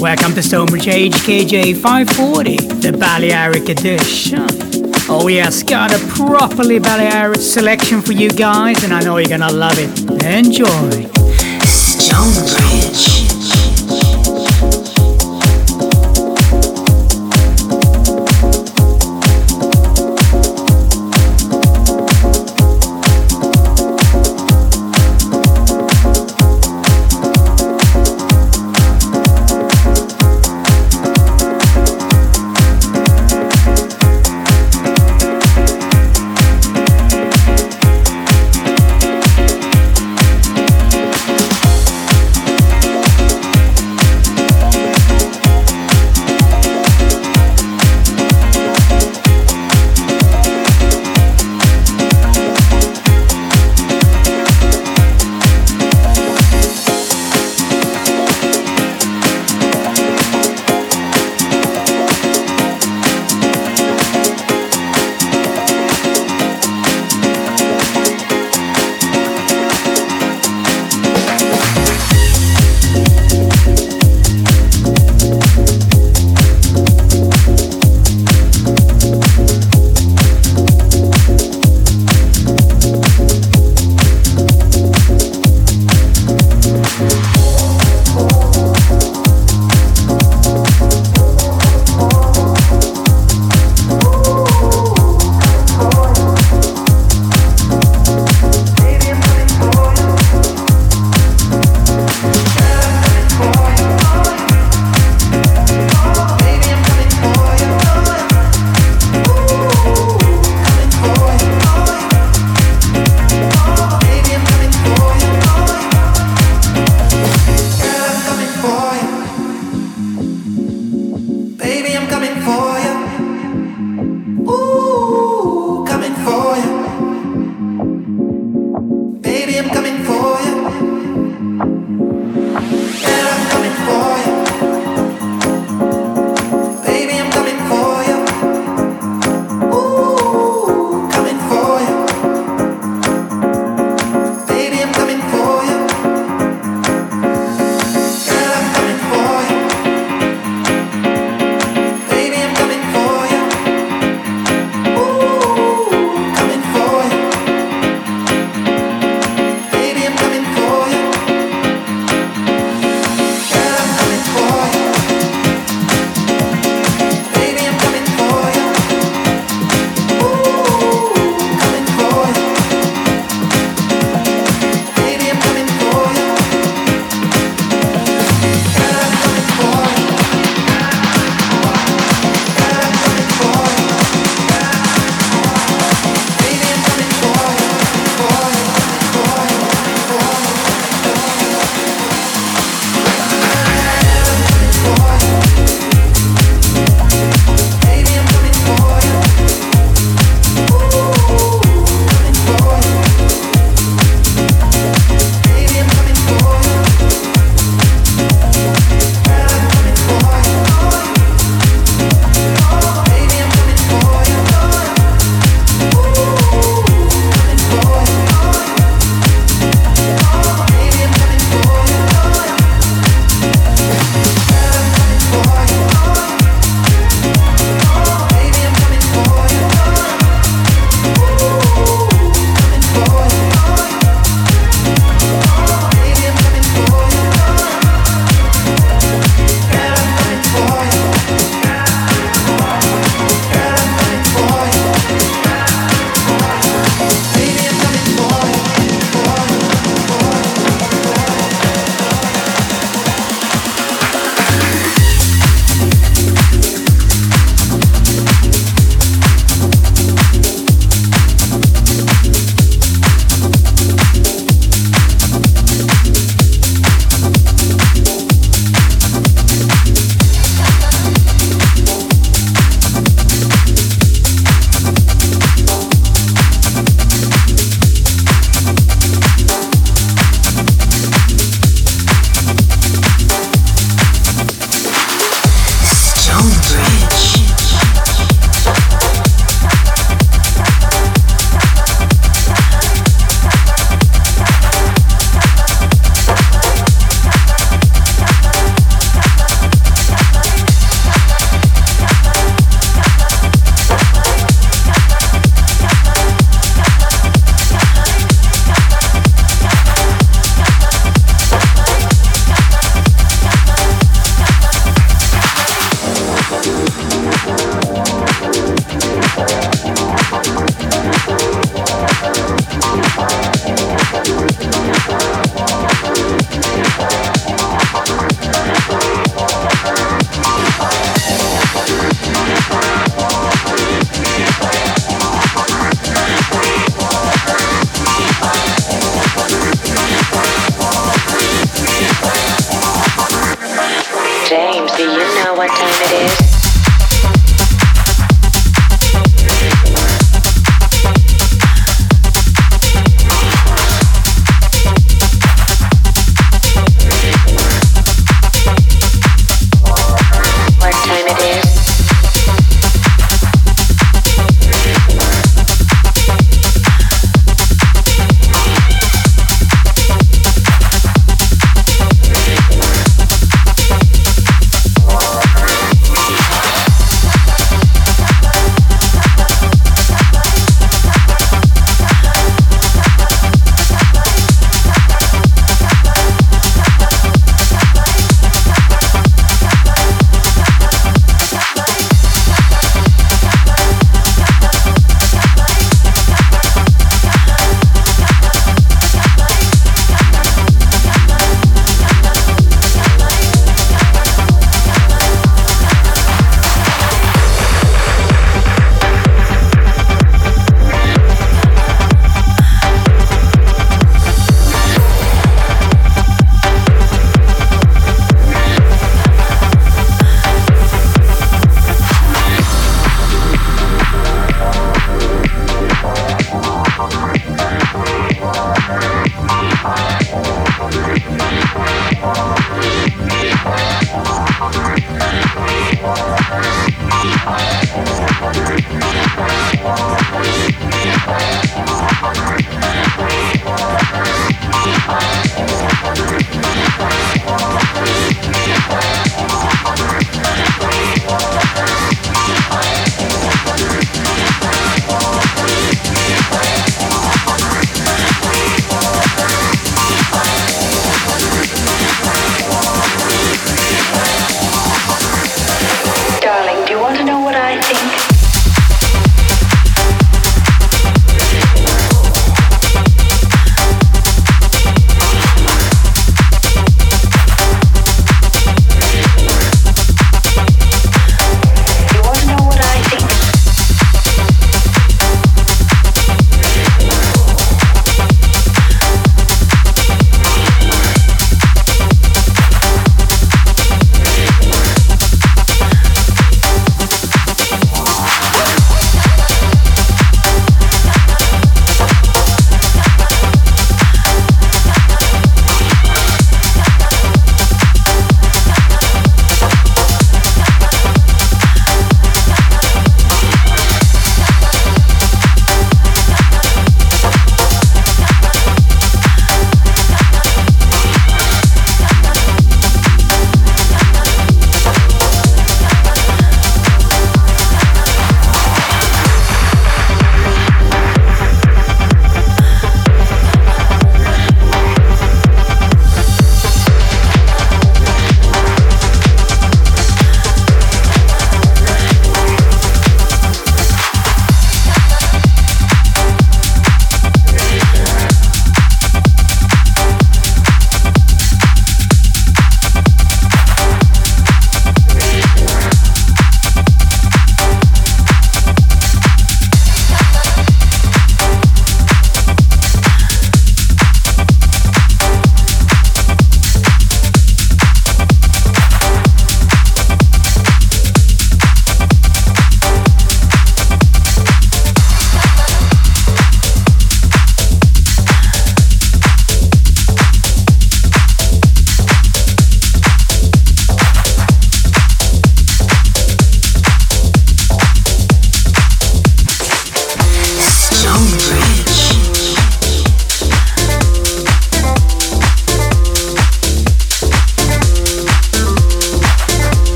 Welcome to Stonebridge HKJ 540, the Balearic edition. Oh yes, got a properly Balearic selection for you guys, and I know you're gonna love it. Enjoy. Stonebridge.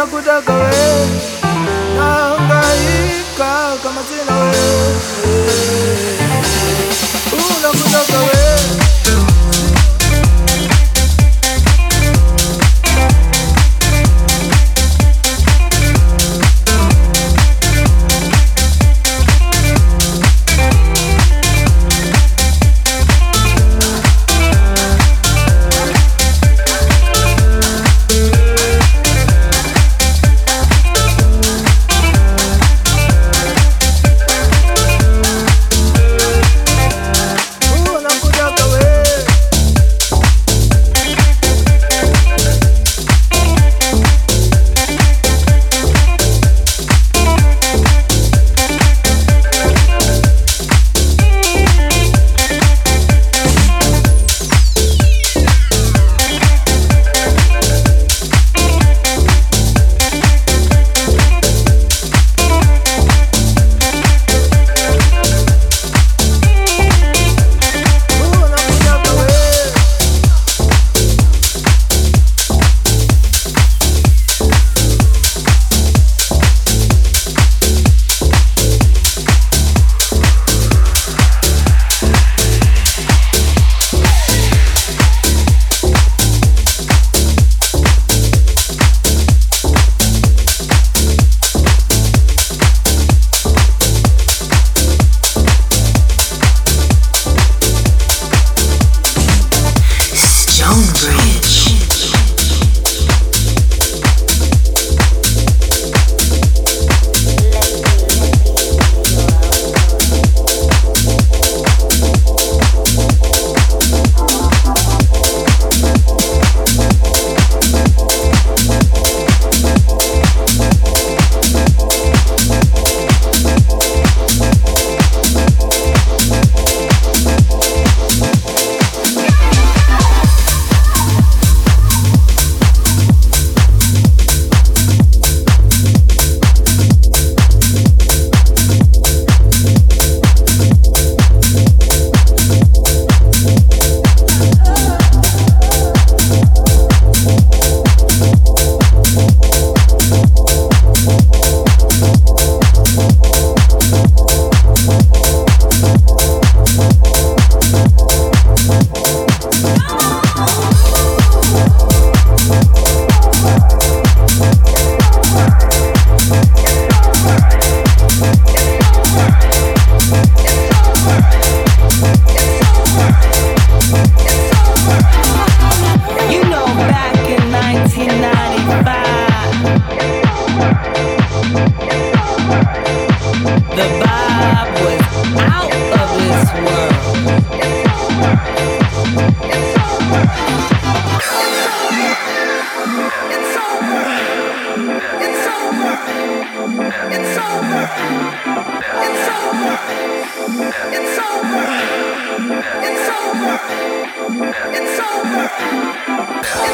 sina kutaka wewe, nahangaika kama sina wewe, unakutaka wewe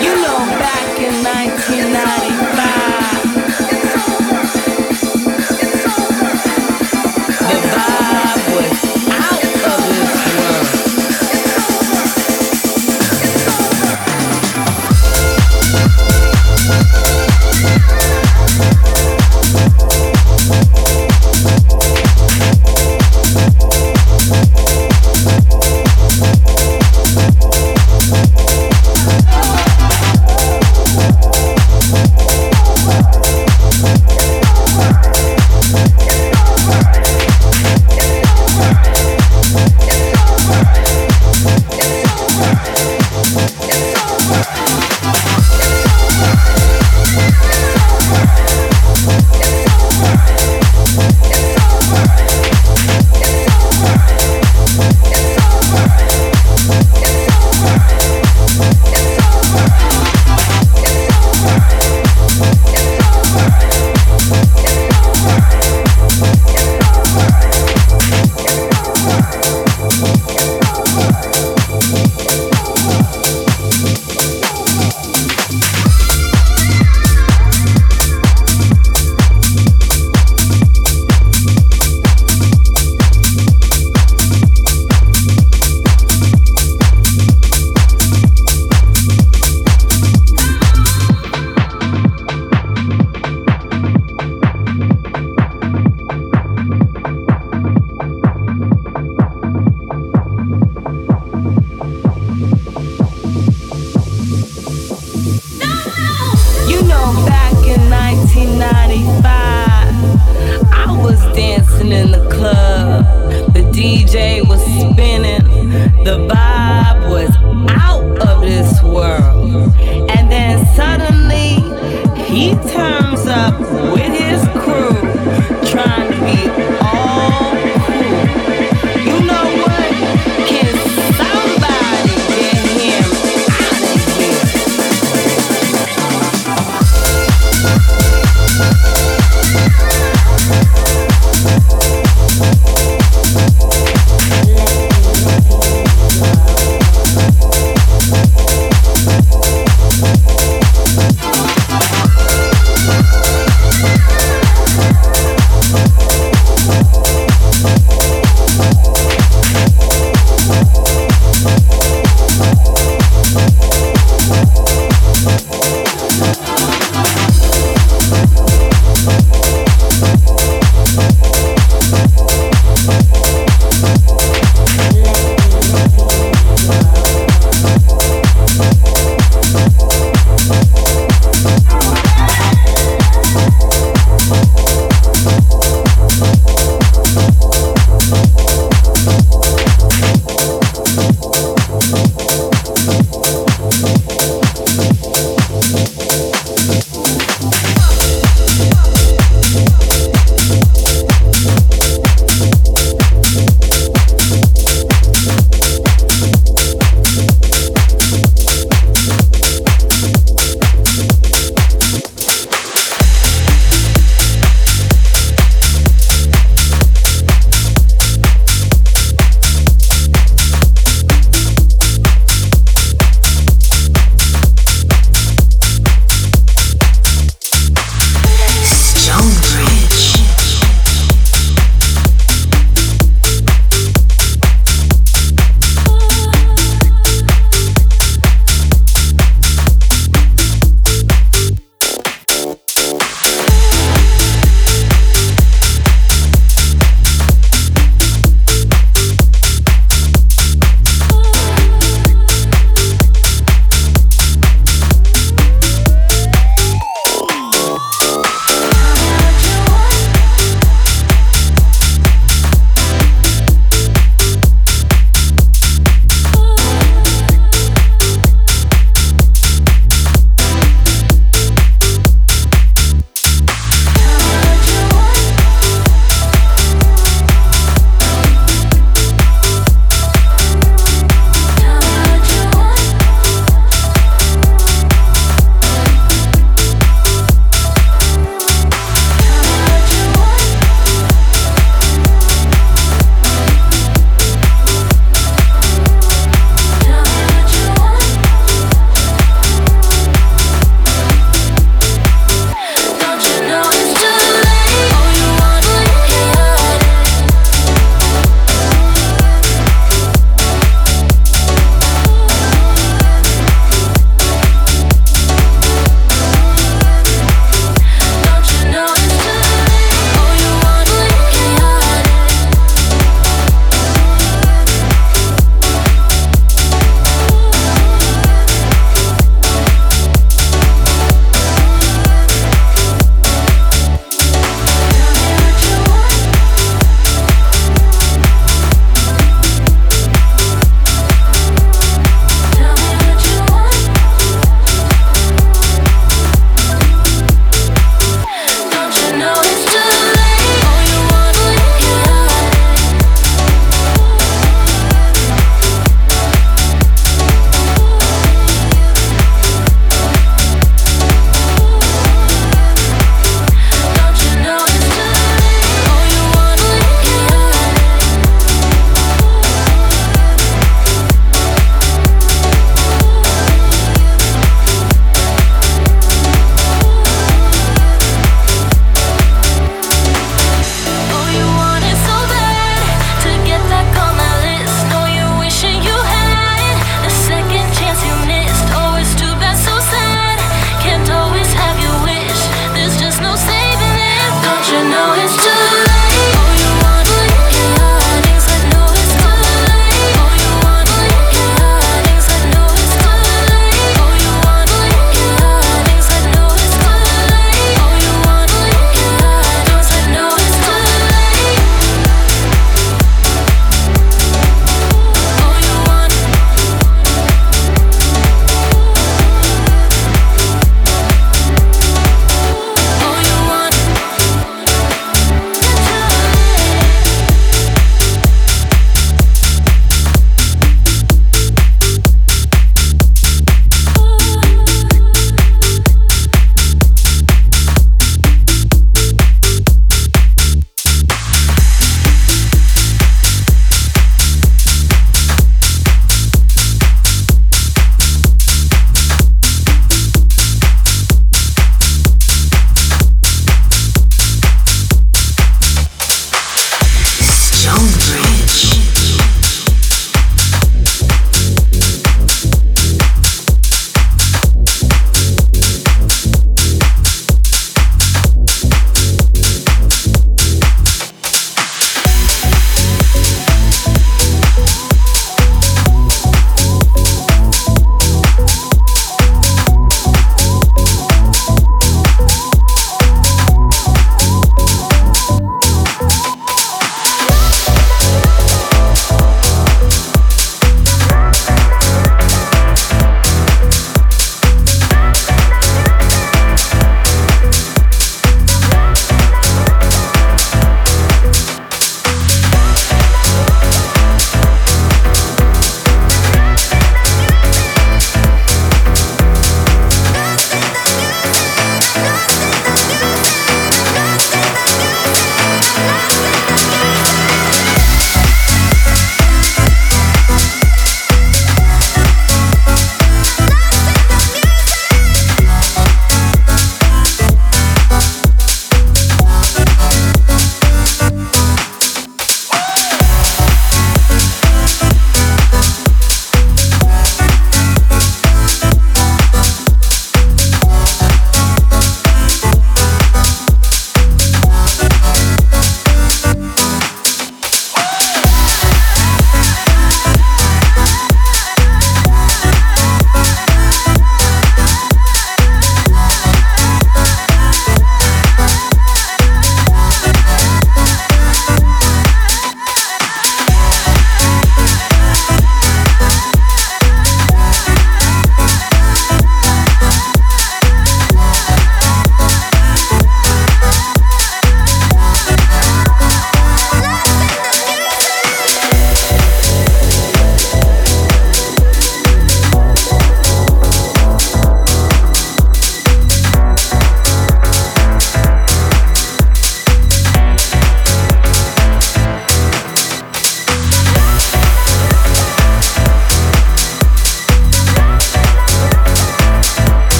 You know, back in 1995. if I